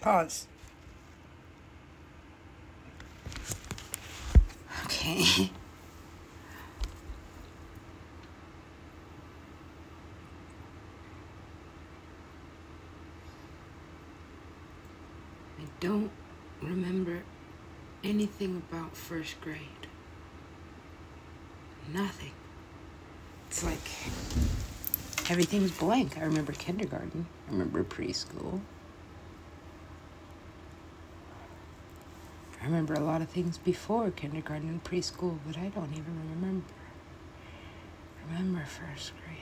Pause. Okay. I don't remember anything about first grade. Nothing. It's like everything's blank. I remember kindergarten. I remember preschool. Remember a lot of things before kindergarten and preschool, but I don't even remember. Remember first grade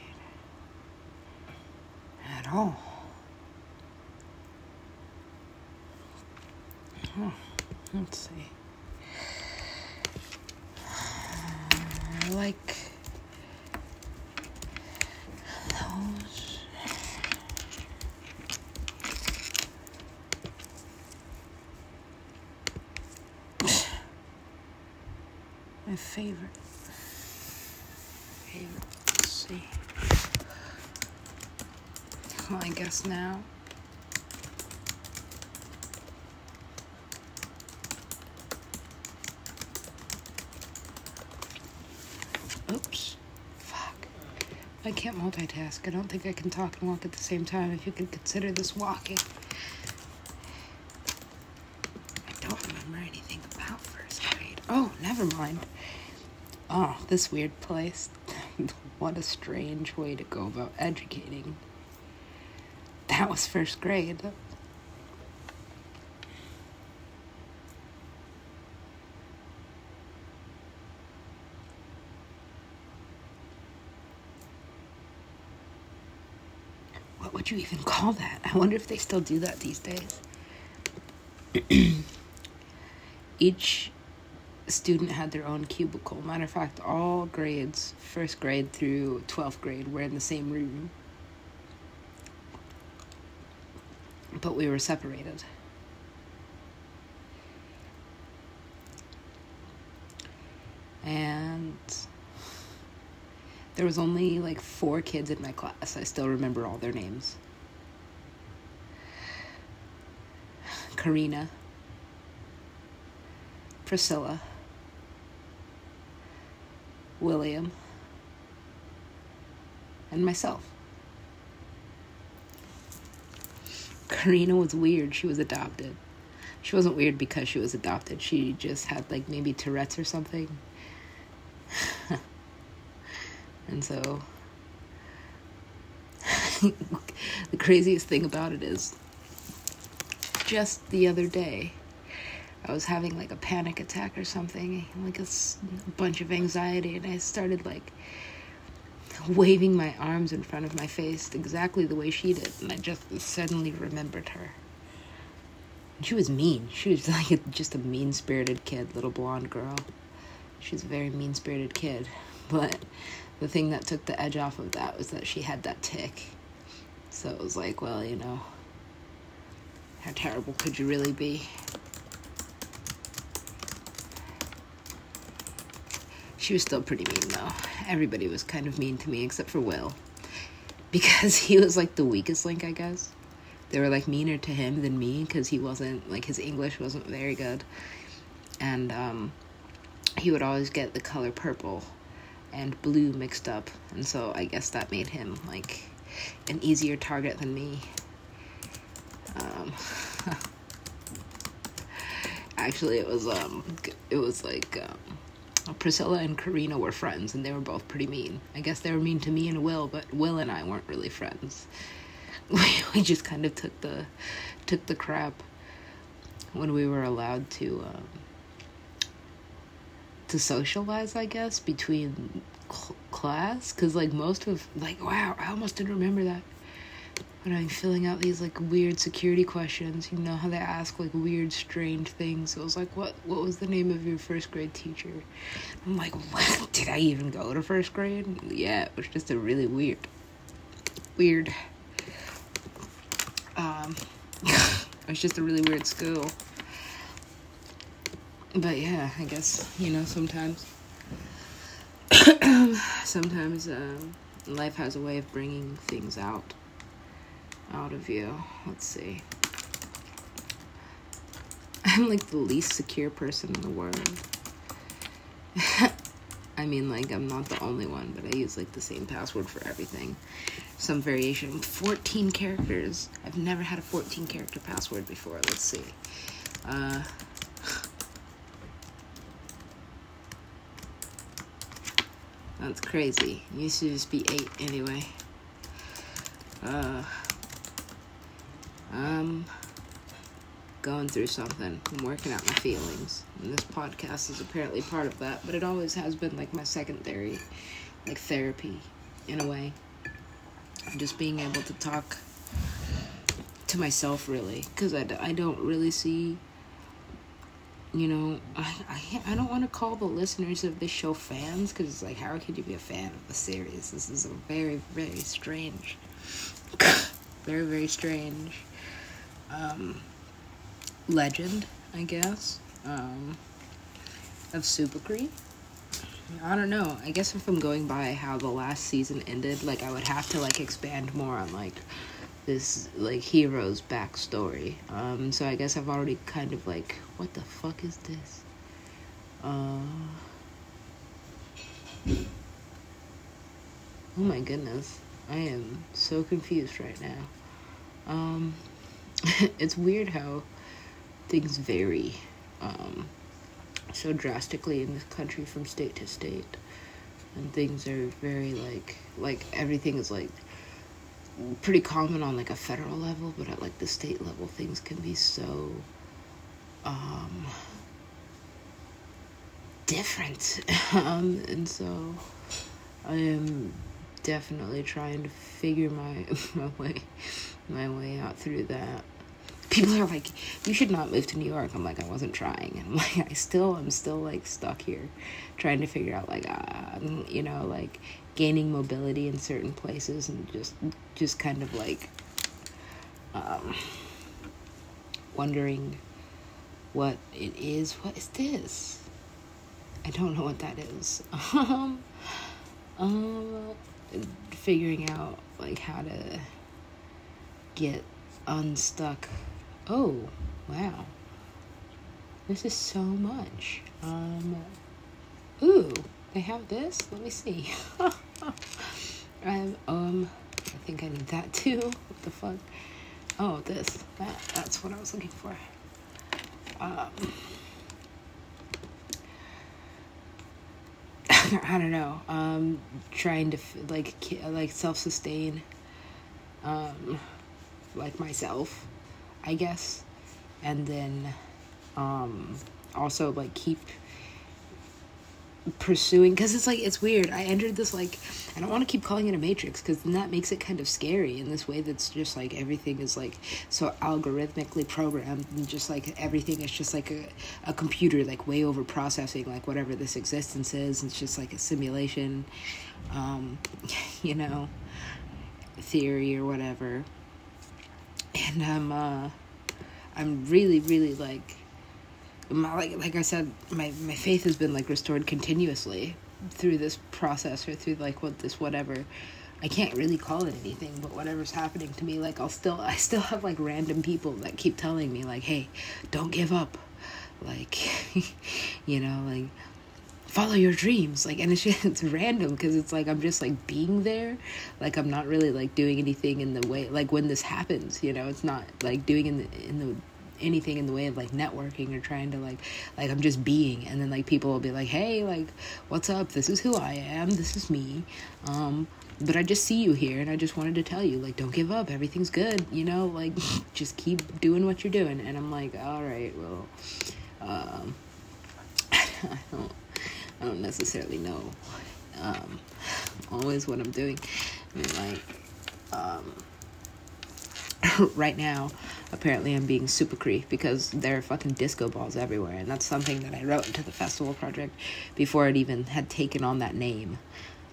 at all. Let's see. I like those. My favorite. Favorite. Let's see. Well, I guess now. Oops. Fuck. I can't multitask. I don't think I can talk and walk at the same time if you can consider this walking. I don't remember anything about first grade. Oh, never mind. Oh, this weird place. what a strange way to go about educating. That was first grade. What would you even call that? I wonder if they still do that these days. Each student had their own cubicle. Matter of fact, all grades, first grade through 12th grade, were in the same room. But we were separated. And there was only like four kids in my class. I still remember all their names. Karina, Priscilla, William, and myself. Karina was weird. She was adopted. She wasn't weird because she was adopted. She just had like maybe Tourette's or something. and so the craziest thing about it is just the other day I was having like a panic attack or something, like a bunch of anxiety, and I started like waving my arms in front of my face exactly the way she did, and I just suddenly remembered her. She was mean. She was like a, just a mean spirited kid, little blonde girl. She's a very mean spirited kid. But the thing that took the edge off of that was that she had that tick. So it was like, well, you know, how terrible could you really be? She was still pretty mean though. Everybody was kind of mean to me except for Will. Because he was like the weakest link, I guess. They were like meaner to him than me because he wasn't like his English wasn't very good. And um he would always get the color purple and blue mixed up. And so I guess that made him like an easier target than me. Um actually it was um it was like um Priscilla and Karina were friends and they were both pretty mean. I guess they were mean to me and Will, but Will and I weren't really friends. We, we just kind of took the took the crap when we were allowed to um, to socialize, I guess, between cl- class cuz like most of like wow, I almost didn't remember that when I'm filling out these like weird security questions, you know how they ask like weird, strange things. It was like, what what was the name of your first grade teacher? I'm like, what? Did I even go to first grade? Yeah, it was just a really weird, weird. Um, it was just a really weird school. But yeah, I guess you know sometimes. sometimes um, life has a way of bringing things out out of you. Let's see. I'm like the least secure person in the world. I mean, like, I'm not the only one, but I use like the same password for everything. Some variation. 14 characters. I've never had a 14 character password before. Let's see. Uh, that's crazy. It used to just be eight anyway. Uh, um, going through something. I'm working out my feelings. And this podcast is apparently part of that, but it always has been like my secondary, like therapy in a way. Just being able to talk to myself, really. Because I, I don't really see, you know, I, I, I don't want to call the listeners of this show fans, because it's like, how could you be a fan of the series? This is a very, very strange, very, very strange. Um, legend, I guess, um, of Supacree. I don't know. I guess if I'm going by how the last season ended, like I would have to like expand more on like this like hero's backstory. Um, so I guess I've already kind of like, what the fuck is this? Uh, oh my goodness, I am so confused right now. Um, it's weird how things vary um, so drastically in this country from state to state. And things are very like like everything is like pretty common on like a federal level but at like the state level things can be so um different. Um and so i am definitely trying to figure my my way my way out through that people are like, you should not move to New York. I'm like, I wasn't trying. And I'm like, I still, I'm still like stuck here, trying to figure out like, uh, you know, like gaining mobility in certain places and just, just kind of like, um, wondering what it is. What is this? I don't know what that is. um, um, figuring out like how to get unstuck Oh, wow. This is so much. Um, ooh, they have this? Let me see. um, um, I think I need that too. What the fuck? Oh, this. That, that's what I was looking for. Um, I don't know. Um, trying to like like self sustain. Um, like myself I guess. And then um, also like keep pursuing because it's like it's weird. I entered this like i don't want to keep calling it a matrix because then that makes it kind of scary in this way that's just like everything is like so algorithmically programmed and just like everything is just like a, a computer like way over processing like whatever this existence is. It's just like a simulation um you know theory or whatever. And I'm uh, I'm really really like my like like I said my my faith has been like restored continuously through this process or through like what this whatever. I can't really call it anything, but whatever's happening to me, like I'll still, I still have like random people that keep telling me like, "Hey, don't give up," like, you know, like follow your dreams. Like and it's just it's random because it's like i'm just like being there. Like i'm not really like doing anything in the way like when this happens you know it's not like doing in the in the anything in the way of like networking or trying to like like i'm just being. And then like people will be like hey like what's up? This is who i am. This is me. Um but i just see you here and i just wanted to tell you like don't give up. Everything's good you know? Like just keep doing what you're doing. And i'm like all right well um i don't I don't necessarily know um, always what I'm doing. I mean, like, um, right now, apparently I'm being Supacree because there are fucking disco balls everywhere, and that's something that I wrote into the festival project before it even had taken on that name.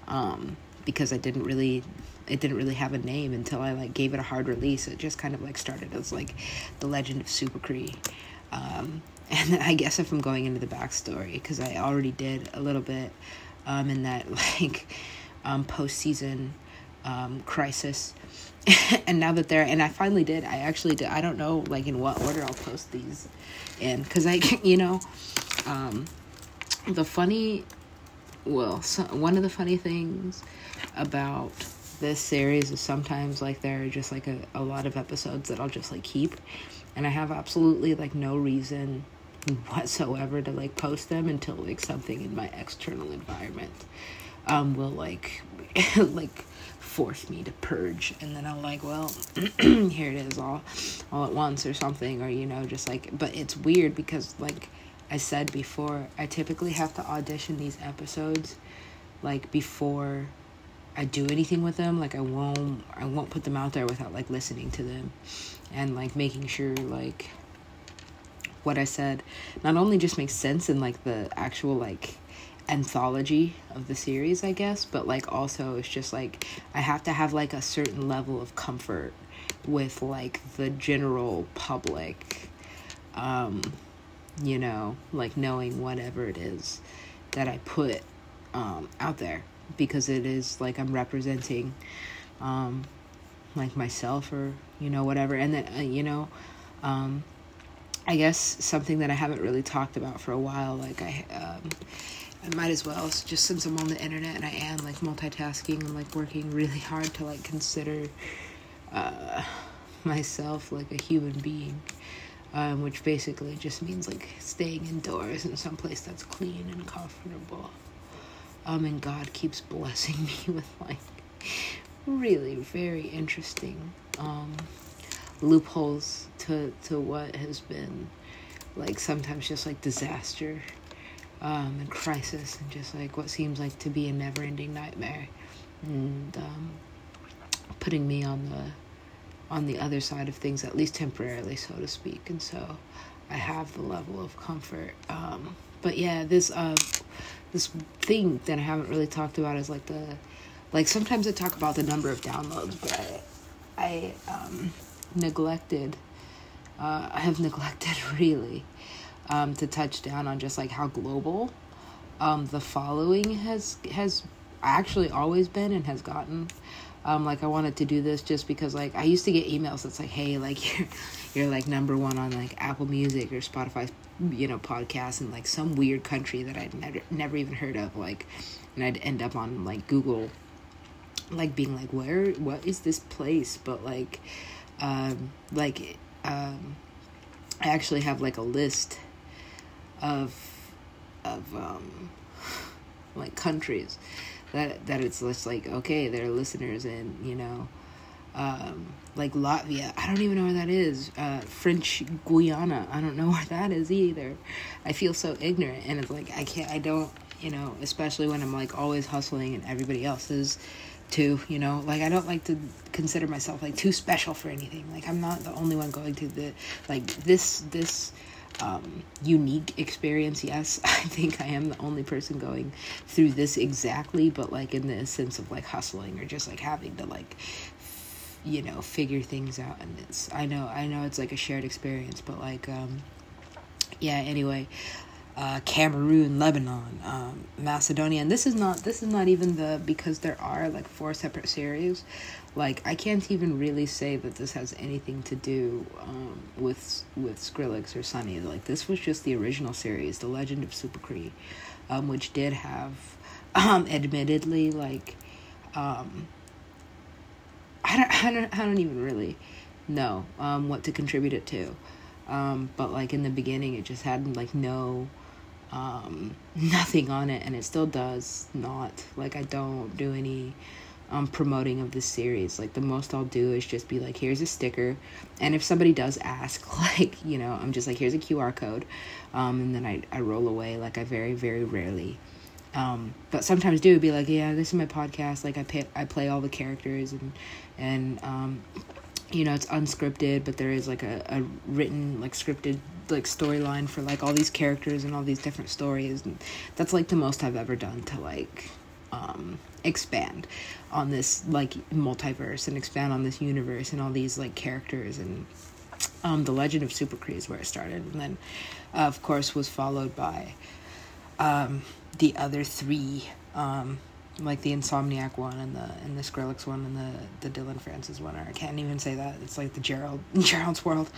Um, because I didn't really, it didn't really have a name until I like gave it a hard release. It just kind of like started as like the legend of Supacree. Um, and I guess if I'm going into the backstory, because I already did a little bit um, in that like um, postseason um, crisis and now that they're and I finally did, I actually did. I don't know like in what order I'll post these in because I you know um, the funny well so, one of the funny things about this series is sometimes like there are just like a, a lot of episodes that I'll just like keep and I have absolutely like no reason whatsoever to like post them until like something in my external environment um will like like force me to purge. And then i'm like well here it is all all at once or something or you know just like but it's weird because like i said before i typically have to audition these episodes like before i do anything with them. Like i won't i won't put them out there without like listening to them and like making sure like what i said not only just makes sense in like the actual like anthology of the series, I guess, but like also it's just like I have to have like a certain level of comfort with like the general public um you know, like knowing whatever it is that I put um out there because it is like I'm representing um like myself or you know whatever. And then uh, you know um I guess something that I haven't really talked about for a while like I um I might as well just since I'm on the internet and I am like multitasking and like working really hard to like consider uh, myself like a human being, um, which basically just means like staying indoors in some place that's clean and comfortable. Um, and God keeps blessing me with like really very interesting um, loopholes to to what has been like sometimes just like disaster um, and crisis and just like what seems like to be a never ending nightmare. And um, putting me on the on the other side of things at least temporarily so to speak. And so I have the level of comfort. Um, but yeah this uh this thing that I haven't really talked about is like the like sometimes I talk about the number of downloads but I I um neglected uh, I have neglected really um, to touch down on just like how global um, the following has has actually always been and has gotten. Um, like I wanted to do this just because like I used to get emails that's like, hey, like you're you're like number one on like Apple Music or Spotify, you know, podcast in like some weird country that I'd never never even heard of, like, and I'd end up on like Google, like being like, where, what is this place? But like, um, like, um, I actually have like a list of of um, like countries that that it's just like okay they're listeners in you know um, like Latvia. I don't even know where that is. Uh, French Guiana. I don't know where that is either. I feel so ignorant and it's like I can't I don't you know especially when I'm like always hustling and everybody else is too you know? Like I don't like to consider myself like too special for anything. Like I'm not the only one going to the like this this um, unique experience. Yes, I think I am the only person going through this exactly, but like in the sense of like hustling or just like having to like, f- you know, figure things out. And it's, I know, I know it's like a shared experience, but like, um, yeah, anyway, uh, Cameroon, Lebanon, um, Macedonia, and this is not this is not even the because there are like four separate series. Like I can't even really say that this has anything to do um, with with Skrillex or Sunny. Like this was just the original series, The Legend of Supacree, um, which did have, um, admittedly, like, um, I don't, I don't, I don't even really know um, what to contribute it to. But like in the beginning, it just had like no um, nothing on it, and it still does not. Like, I don't do any um, promoting of this series. Like, the most I'll do is just be like, here's a sticker. And if somebody does ask, like, you know, I'm just like, here's a QR code. Um, and then I, I roll away. Like, I very, very rarely. Um, but sometimes do be like, yeah, this is my podcast. Like, I pay, I play all the characters and, and, um, you know, it's unscripted, but there is like a, a written, like, scripted like storyline for like all these characters and all these different stories. And that's like the most I've ever done to like um expand on this like multiverse and expand on this universe and all these like characters and um the legend of Supacree is where it started. And then uh, of course was followed by um the other three um like the Insomniac one and the and the Skrillex one and the the Dillon Francis one. Or I can't even say that. It's like the Gerald Gerald's World.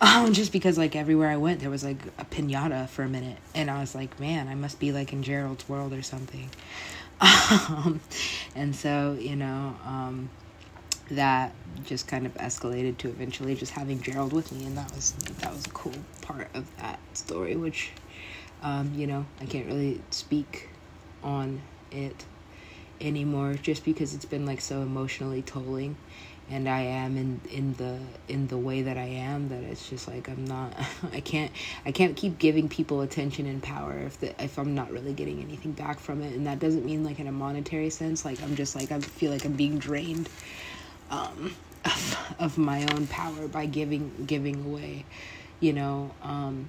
Um, just because like everywhere I went, there was like a pinata for a minute, and I was like, man, I must be like in Gerald's World or something. Um, and so you know, um, that just kind of escalated to eventually just having Gerald with me, and that was that was a cool part of that story, which. Um, you know, I can't really speak on it anymore just because it's been like so emotionally tolling. And I am in in the in the way that I am that it's just like I'm not I can't I can't keep giving people attention and power if the if I'm not really getting anything back from it. And that doesn't mean like in a monetary sense like I'm just like I feel like I'm being drained um of, of my own power by giving giving away you know um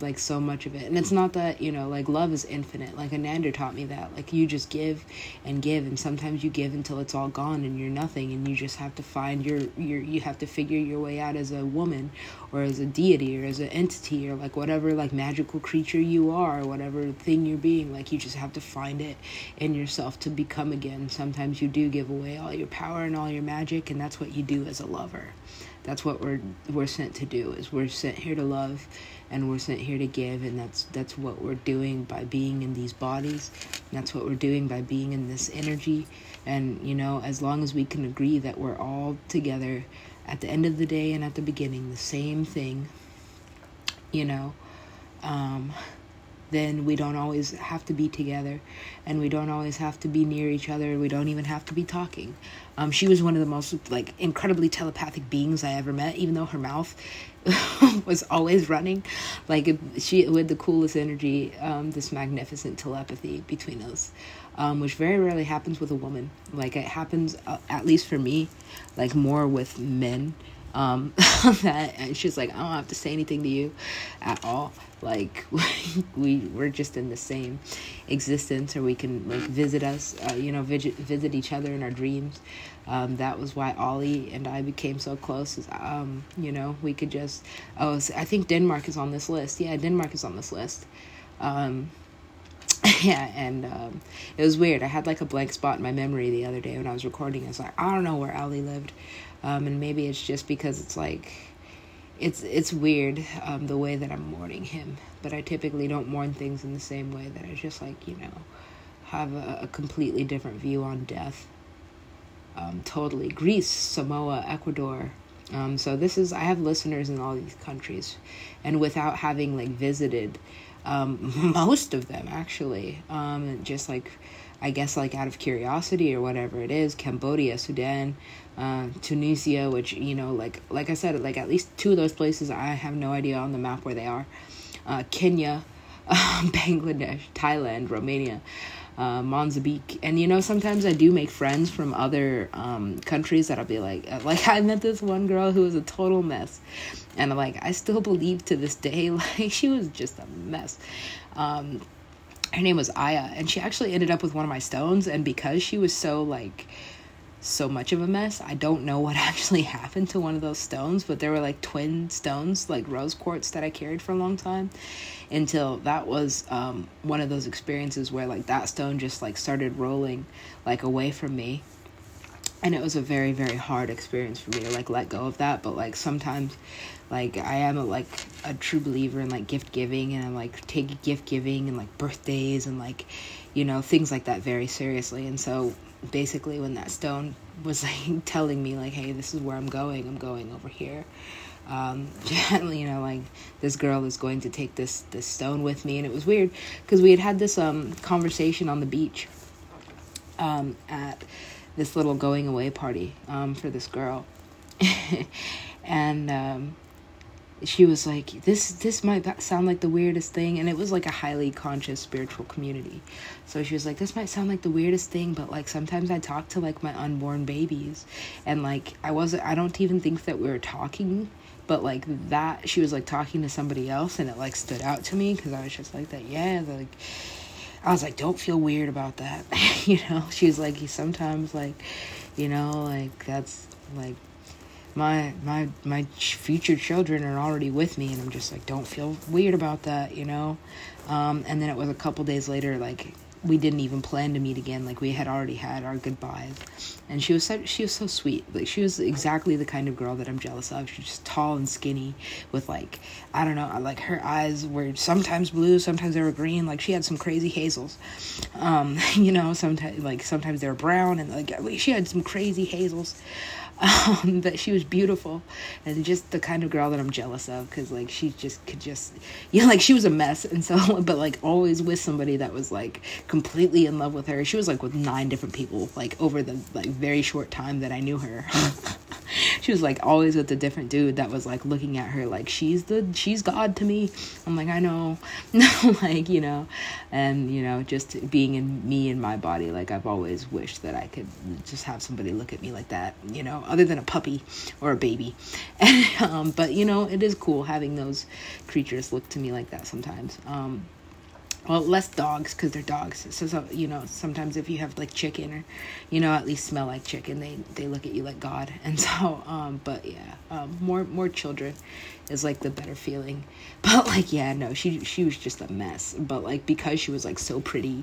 like so much of it. And it's not that you know like love is infinite. Like ananda taught me that. Like you just give and give and sometimes you give until it's all gone and you're nothing and you just have to find your your you have to figure your way out as a woman or as a deity or as an entity or like whatever like magical creature you are or whatever thing you're being like you just have to find it in yourself to become again. Sometimes you do give away all your power and all your magic and that's what you do as a lover. That's what we're we're sent to do is we're sent here to love and we're sent here to give and that's that's what we're doing by being in these bodies. That's what we're doing by being in this energy. And you know as long as we can agree that we're all together at the end of the day and at the beginning the same thing you know um then we don't always have to be together and we don't always have to be near each other we don't even have to be talking. Um, she was one of the most like incredibly telepathic beings i ever met even though her mouth was always running. Like she with the coolest energy um, this magnificent telepathy between us um, which very rarely happens with a woman. Like it happens uh, at least for me like more with men um, that and she's like i don't have to say anything to you at all like we we're just in the same existence or we can like visit us uh, you know visit visit each other in our dreams um, that was why Ollie and I became so close. Um, you know, we could just. Oh, I think Denmark is on this list. Yeah, Denmark is on this list. Um, yeah, and um, it was weird. I had like a blank spot in my memory the other day when I was recording. It's like I don't know where Ali lived, um, and maybe it's just because it's like it's it's weird um, the way that I'm mourning him. But I typically don't mourn things in the same way that I just like you know have a, a completely different view on death. Um, totally, Greece, Samoa, Ecuador. Um, so this is I have listeners in all these countries, and without having like visited um, most of them actually, um, just like I guess like out of curiosity or whatever it is, Cambodia, Sudan, uh, Tunisia, which you know, like like I said, like at least two of those places I have no idea on the map where they are. Uh, Kenya, uh, Bangladesh, Thailand, Romania, uh, Mozambique, and you know sometimes I do make friends from other um, countries that I'll be like, uh, like I met this one girl who was a total mess, and I'm like I still believe to this day like she was just a mess. Um, her name was Aya, and she actually ended up with one of my stones, and because she was so like so much of a mess. I don't know what actually happened to one of those stones, but there were like twin stones, like rose quartz that I carried for a long time until that was um, one of those experiences where like that stone just like started rolling like away from me. And it was a very, very hard experience for me to like let go of that. But like sometimes, like I am a, like a true believer in like gift giving and I'm like take gift giving and like birthdays and like, you know, things like that very seriously. And so basically when that stone was like telling me like hey this is where i'm going. I'm going over here. Um you know like this girl is going to take this this stone with me. And it was weird because we had had this um conversation on the beach um at this little going away party um for this girl. And um she was like this this might sound like the weirdest thing and it was like a highly conscious spiritual community. So she was like this might sound like the weirdest thing but like sometimes i talk to like my unborn babies and like i wasn't i don't even think that we were talking but like that she was like talking to somebody else and it like stood out to me because i was just like that yeah like i was like don't feel weird about that you know? She was like sometimes like you know like that's like my my my future children are already with me and i'm just like don't feel weird about that you know um, and then it was a couple days later like we didn't even plan to meet again. Like we had already had our goodbyes, and she was so she was so sweet. Like she was exactly the kind of girl that I'm jealous of. She's just tall and skinny, with like I don't know, like her eyes were sometimes blue, sometimes they were green. Like she had some crazy hazels, um, you know. Sometimes like sometimes they were brown, and like she had some crazy hazels um, but she was beautiful and just the kind of girl that I'm jealous of because like she just could just you know like she was a mess. And so but like always with somebody that was like completely in love with her. She was like with nine different people like over the like very short time that I knew her she was like always with a different dude that was like looking at her like she's the she's God to me I'm like I know no like you know and you know just being in me and my body like I've always wished that I could just have somebody look at me like that you know other than a puppy or a baby. And, um, but you know, it is cool having those creatures look to me like that sometimes. Um, well, less dogs because they're dogs. So, so, you know, sometimes if you have like chicken or, you know, at least smell like chicken, they they look at you like God. And so, um, but yeah, um, more more children is like the better feeling. But like, yeah, no, she she was just a mess. But like because she was like so pretty,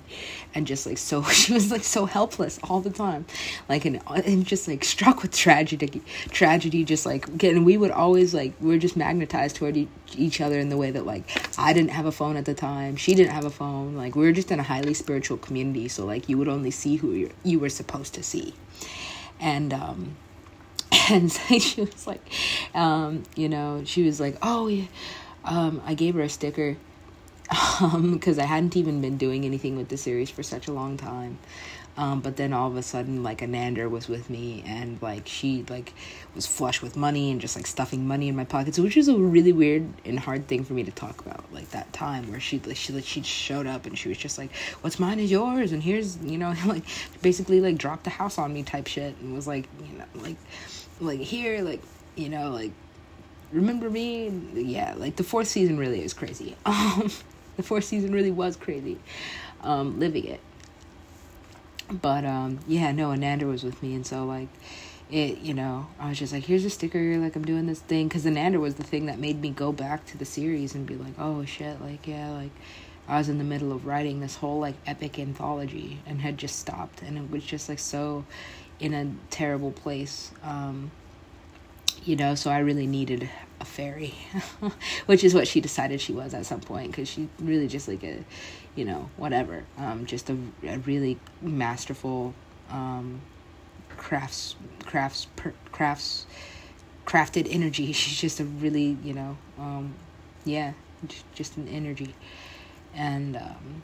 and just like so she was like so helpless all the time, like and and just like struck with tragedy, tragedy. Just like and we would always like we are just magnetized toward each other in the way that like I didn't have a phone at the time, she didn't have a phone. Like we were just in a highly spiritual community, so like you would only see who you were supposed to see, and um and she was like, um, you know, she was like, oh, yeah. Um, I gave her a sticker because um, I hadn't even been doing anything with the series for such a long time. Um, but then all of a sudden, like Anandra was with me, and like she like was flush with money and just like stuffing money in my pockets, which was a really weird and hard thing for me to talk about. Like that time where she like she like she showed up and she was just like, "What's mine is yours," and here's you know like basically like dropped the house on me type shit, and was like you know like like here like you know like remember me? Yeah like the fourth season really is crazy. Um the fourth season really was crazy um living it. But um yeah no Ananda was with me and so like it you know i was just like here's a sticker like i'm doing this thing because Ananda was the thing that made me go back to the series and be like oh shit like yeah like i was in the middle of writing this whole like epic anthology and had just stopped and it was just like so in a terrible place. Um, you know, so I really needed a fairy, which is what she decided she was at some point because she really just like a, you know, whatever, um, just a, a really masterful um, crafts, crafts, per, crafts, crafted energy. She's just a really, you know, um, yeah, just an energy, and um,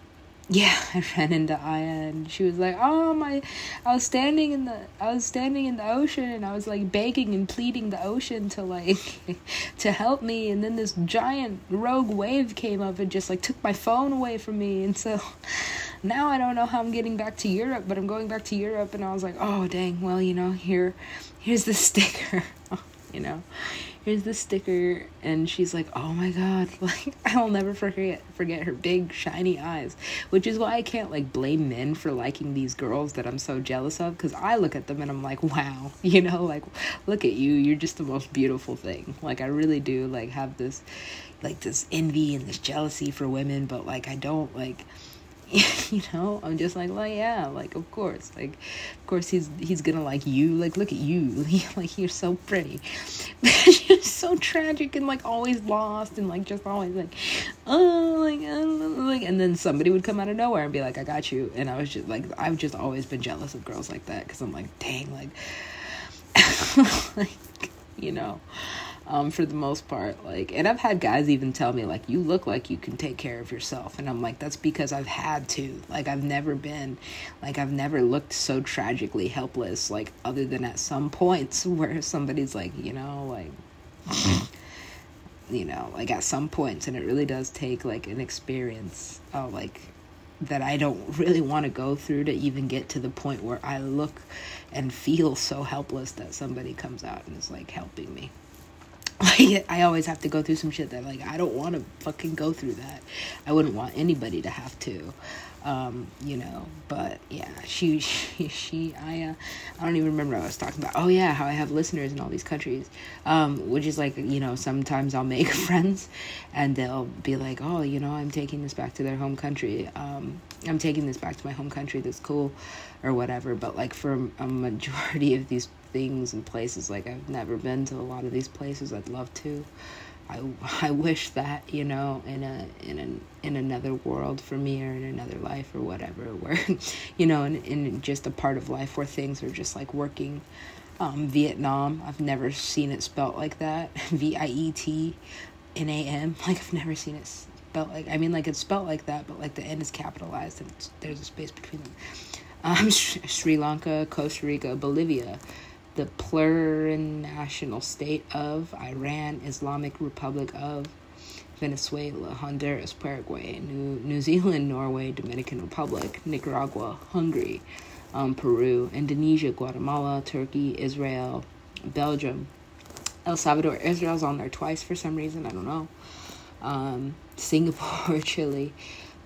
yeah, I ran into Aya and she was like, "Oh my, I was standing in the I was standing in the ocean and I was like begging and pleading the ocean to like to help me and then this giant rogue wave came up and just like took my phone away from me and so now I don't know how I'm getting back to Europe, but I'm going back to Europe and I was like, "Oh, dang. Well, you know, here here's the sticker." you know here's the sticker and she's like oh my god like i'll never forget forget her big shiny eyes which is why i can't like blame men for liking these girls that i'm so jealous of because i look at them and i'm like wow you know like look at you you're just the most beautiful thing. Like i really do like have this like this envy and this jealousy for women but like i don't like you know i'm just like well yeah like of course like of course he's he's gonna like you like look at you like you're so pretty. You're so tragic and like always lost and like just always like oh like, uh, like and then somebody would come out of nowhere and be like i got you and i was just like i've just always been jealous of girls like that because i'm like dang like like you know um, for the most part. Like, and I've had guys even tell me, like, you look like you can take care of yourself. And I'm like, that's because I've had to. Like, I've never been, like, I've never looked so tragically helpless, like, other than at some points where somebody's like, you know, like, you know, like at some points. And it really does take, like, an experience, of, like, that I don't really want to go through to even get to the point where I look and feel so helpless that somebody comes out and is like helping me. Like, I always have to go through some shit that like I don't want to fucking go through that. I wouldn't want anybody to have to. um, you know. But yeah, she, she, she I, uh, I don't even remember what I was talking about. Oh yeah, how I have listeners in all these countries, um, which is like, you know, sometimes I'll make friends, and they'll be like, oh, you know, I'm taking this back to their home country. Um, I'm taking this back to my home country. That's cool, or whatever. But like for a majority of these things and places, like I've never been to a lot of these places. I'd love to. I, I wish that you know in a in an in another world for me or in another life or whatever where you know in, in just a part of life where things are just like working. Um, Vietnam I've never seen it spelt like that. V I E T N A M. Like I've never seen it spelt like I mean like it's spelt like that but like the N is capitalized and there's a space between them. Um, Sri Lanka Costa Rica Bolivia the plurinational state of Iran, Islamic Republic of Venezuela, Honduras, Paraguay, New, New Zealand, Norway, Dominican Republic, Nicaragua, Hungary, um, Peru, Indonesia, Guatemala, Turkey, Israel, Belgium, El Salvador. Israel's on there twice for some reason, I don't know. Um, Singapore, Chile,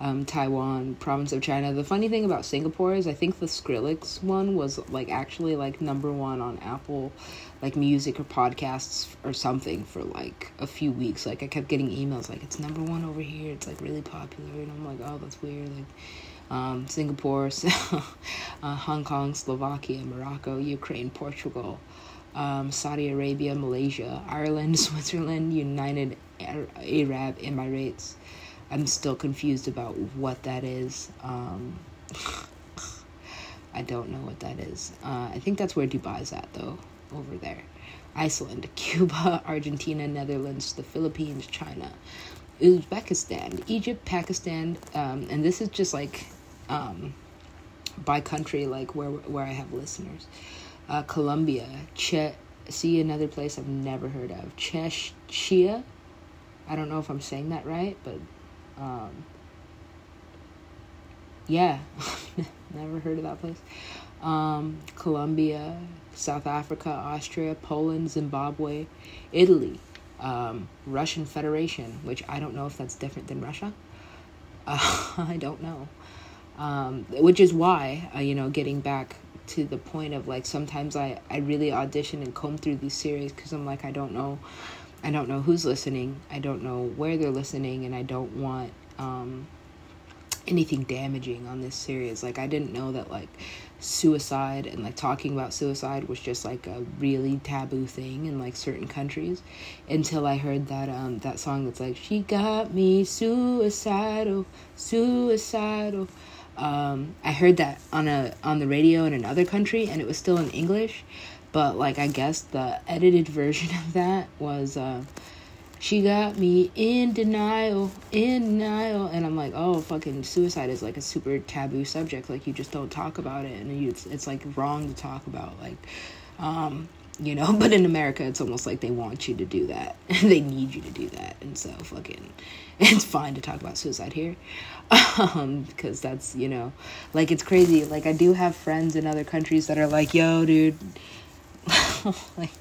um, Taiwan, province of China. The funny thing about Singapore is I think the Skrillex one was like actually like number one on Apple, like music or podcasts or something for like a few weeks. Like I kept getting emails like it's number one over here. It's like really popular, and I'm like, oh, that's weird. Like um, Singapore, uh, Hong Kong, Slovakia, Morocco, Ukraine, Portugal. Um, Saudi Arabia, Malaysia, Ireland, Switzerland, United Arab Emirates, I'm still confused about what that is. Um, I don't know what that is. Uh, I think that's where Dubai's at, though, over there. Iceland, Cuba, Argentina, Netherlands, the Philippines, China, Uzbekistan, Egypt, Pakistan, um, and this is just like um, by country, like where where I have listeners. Uh, Colombia, che- see another place I've never heard of, Cheshire. I don't know if I'm saying that right, but um, yeah, never heard of that place. Um, Colombia, South Africa, Austria, Poland, Zimbabwe, Italy, um, Russian Federation, which I don't know if that's different than Russia. Uh, I don't know. Um, which is why, uh, you know, getting back to the point of like sometimes I, I really audition and comb through these series because I'm like, I don't know I don't know who's listening. I don't know where they're listening, and I don't want um, anything damaging on this series. Like I didn't know that like suicide and like talking about suicide was just like a really taboo thing in like certain countries until I heard that um that song that's like she got me suicidal suicidal um I heard that on a on the radio in another country and it was still in English but like I guess the edited version of that was uh she got me in denial, in denial, and I'm like, oh, fucking suicide is like a super taboo subject. Like you just don't talk about it, and you, it's it's like wrong to talk about. Like, um, you know. But in America, it's almost like they want you to do that, they need you to do that, and so fucking, it's fine to talk about suicide here, um, because that's you know, like it's crazy. Like I do have friends in other countries that are like, yo, dude like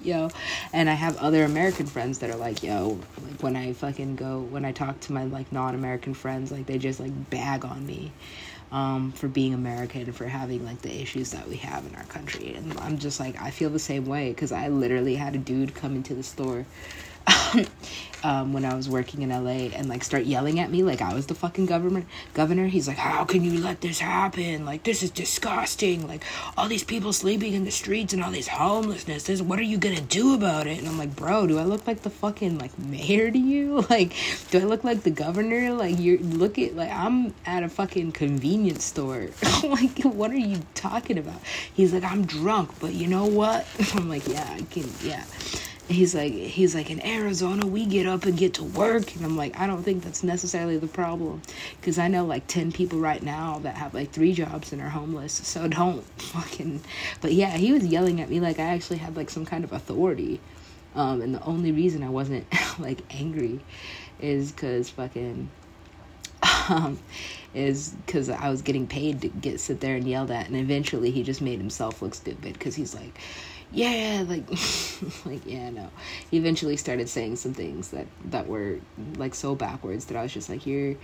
yo. And i have other american friends that are like yo like when i fucking go when i talk to my like non-american friends like they just like bag on me um, for being american and for having like the issues that we have in our country. And i'm just like i feel the same way because i literally had a dude come into the store um, when I was working in LA and like start yelling at me like I was the fucking government governor. He's like, "How can you let this happen? Like this is disgusting. Like all these people sleeping in the streets and all this homelessness. This what are you gonna do about it?" And I'm like, "Bro, do I look like the fucking like mayor to you? Like, do I look like the governor? Like you're look at like I'm at a fucking convenience store. like what are you talking about?" He's like, "I'm drunk, but you know what?" I'm like, "Yeah, I can. Yeah." He's like he's like in Arizona we get up and get to work. And I'm like I don't think that's necessarily the problem. Because I know like 10 people right now that have like three jobs and are homeless. So don't fucking but yeah he was yelling at me like I actually had like some kind of authority. Um and the only reason I wasn't like angry is cuz fucking um is because I was getting paid to get sit there and yelled at. And eventually he just made himself look stupid because he's like yeah like like yeah no he eventually started saying some things that that were like so backwards that i was just like you're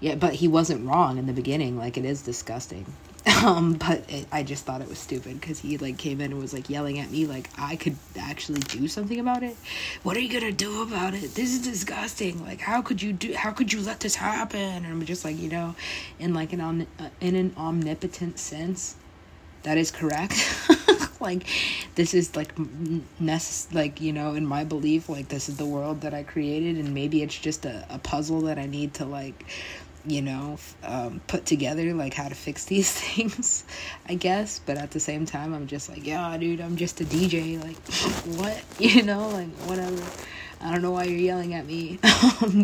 yeah, but he wasn't wrong in the beginning. Like it is disgusting. Um, but it, I just thought it was stupid because he like came in and was like yelling at me like I could actually do something about it. What are you gonna do about it? This is disgusting. Like how could you do? How could you let this happen? And I'm just like you know, in like an omni- uh, in an omnipotent sense, that is correct. like this is like necess- like you know in my belief like this is the world that i created and maybe it's just a, a puzzle that i need to like you know, um, put together like how to fix these things, I guess. But at the same time, I'm just like, yeah, dude, I'm just a DJ. Like, what? You know, like, whatever. I don't know why you're yelling at me.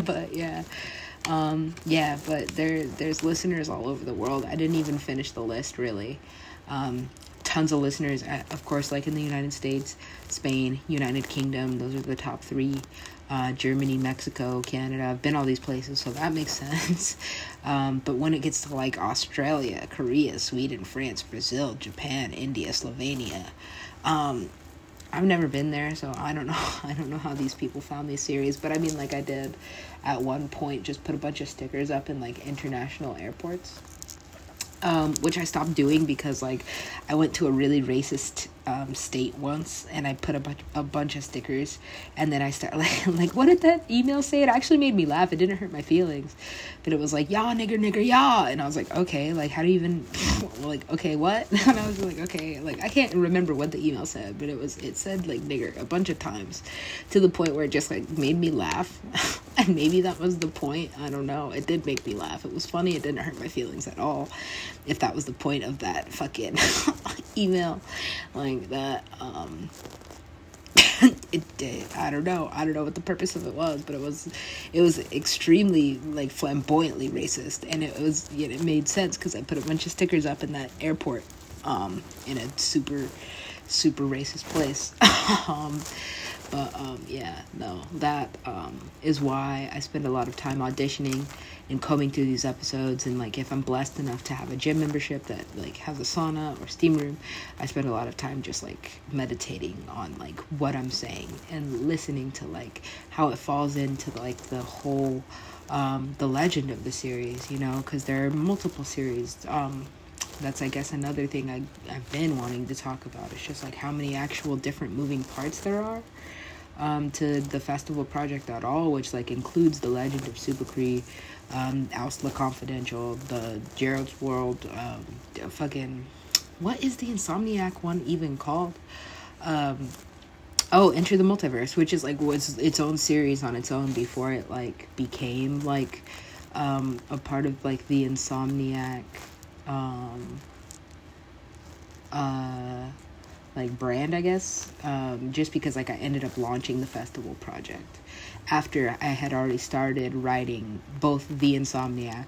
but yeah. Um, yeah, but there, there's listeners all over the world. I didn't even finish the list, really. Um, tons of listeners, of course, like in the United States, Spain, United Kingdom. Those are the top three uh, Germany, Mexico, Canada. I've been all these places, so that makes sense. Um, but when it gets to like Australia, Korea, Sweden, France, Brazil, Japan, India, Slovenia, um, I've never been there, so I don't know. I don't know how these people found these series, but I mean, like I did at one point, just put a bunch of stickers up in like international airports um, which I stopped doing because like I went to a really racist um, state once and I put a bunch a bunch of stickers and then I started like like what did that email say? It actually made me laugh. It didn't hurt my feelings, but it was like yeah nigger nigger yeah and I was like okay like how do you even like okay what? And I was like okay like I can't remember what the email said but it was it said like nigger a bunch of times to the point where it just like made me laugh. And maybe that was the point. I don't know. It did make me laugh. It was funny. It didn't hurt my feelings at all if that was the point of that fucking email. Like that um it did. I don't know. I don't know what the purpose of it was but it was it was extremely like flamboyantly racist and it was know, it made sense because i put a bunch of stickers up in that airport um in a super super racist place. Um but um, yeah, no, that um, is why I spend a lot of time auditioning and combing through these episodes. And like, if I'm blessed enough to have a gym membership that like has a sauna or steam room, I spend a lot of time just like meditating on like what I'm saying and listening to like how it falls into like the whole um, the legend of the series. You know, because there are multiple series. Um, that's I guess another thing I I've been wanting to talk about. It's just like how many actual different moving parts there are um, to the festival project at all, which like includes the Legend of Supacree, um, Ousla Confidential, the Gerald's World, um, fucking what is the Insomniac one even called? Um, oh, Enter the Multiverse, which is like was its own series on its own before it like became like um, a part of like the Insomniac um, uh, like brand, I guess, um, just because like I ended up launching the festival project after I had already started writing both the Insomniac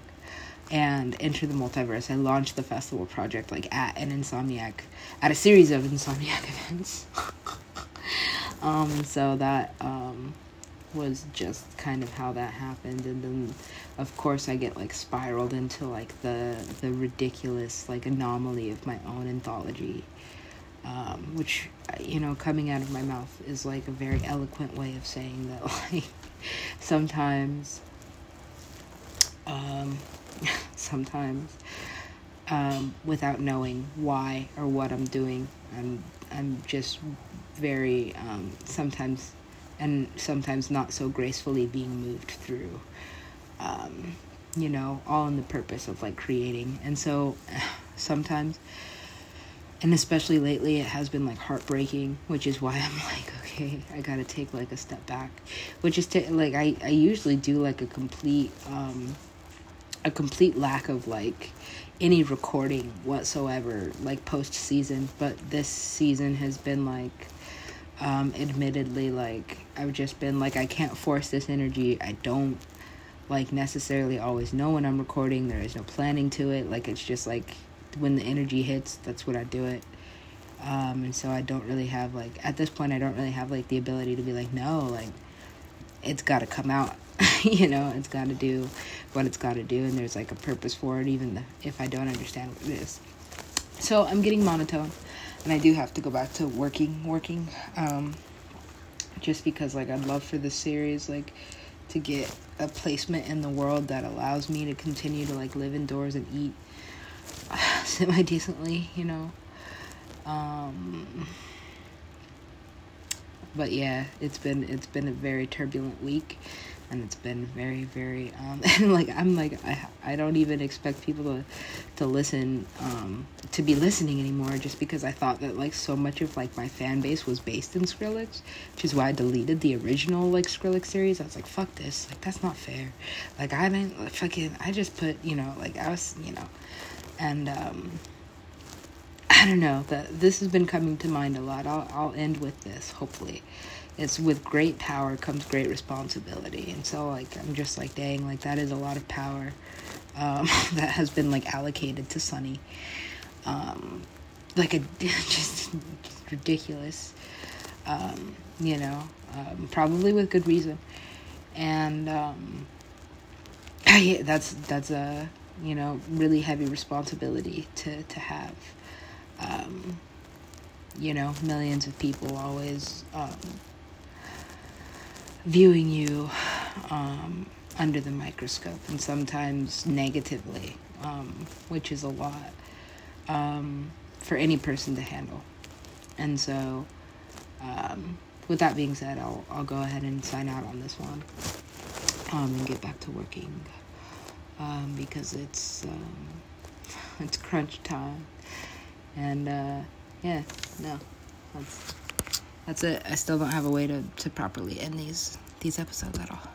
and Enter the Multiverse. I launched the festival project like at an Insomniac, at a series of Insomniac events. um, so that um, was just kind of how that happened, and then of course I get like spiraled into like the the ridiculous like anomaly of my own anthology um, which you know coming out of my mouth is like a very eloquent way of saying that like sometimes um, sometimes um, without knowing why or what I'm doing I'm I'm just very um, sometimes and sometimes not so gracefully being moved through um, you know all in the purpose of like creating. And so sometimes and especially lately it has been like heartbreaking which is why i'm like okay i gotta take like a step back. Which is to like i i usually do like a complete um a complete lack of like any recording whatsoever like post season but this season has been like um admittedly like i've just been like i can't force this energy. I don't like necessarily always know when i'm recording. There is no planning to it. Like it's just like when the energy hits, that's when I do it. Um, and so I don't really have like at this point I don't really have like the ability to be like no like it's got to come out. You know it's got to do what it's got to do and there's like a purpose for it even if I don't understand what it is. So I'm getting monotone and I do have to go back to working working um, just because like I'd love for this series like to get a placement in the world that allows me to continue to like live indoors and eat semi decently, you know. Um, but yeah, it's been it's been a very turbulent week, and it's been very very um, and like I'm like I I don't even expect people to to listen um, to be listening anymore just because I thought that like so much of like my fan base was based in Skrillex, which is why I deleted the original like Skrillex series. I was like fuck this, like that's not fair. Like I didn't fucking I just put you know like I was you know, and um I don't know that this has been coming to mind a lot. I'll I'll end with this. Hopefully, it's with great power comes great responsibility, and so like I'm just like dang, like that is a lot of power um, that has been like allocated to Sonny. Um, like a just, just ridiculous. Um, you know, um, probably with good reason, and um, yeah, that's that's a you know really heavy responsibility to to have um, you know, millions of people always um, viewing you um, under the microscope and sometimes negatively, um, which is a lot um, for any person to handle. And so, um, with that being said, I'll, I'll go ahead and sign out on this one and get back to working because it's it's crunch time. And uh, yeah, no, that's that's it. I still don't have a way to, to properly end these these episodes at all.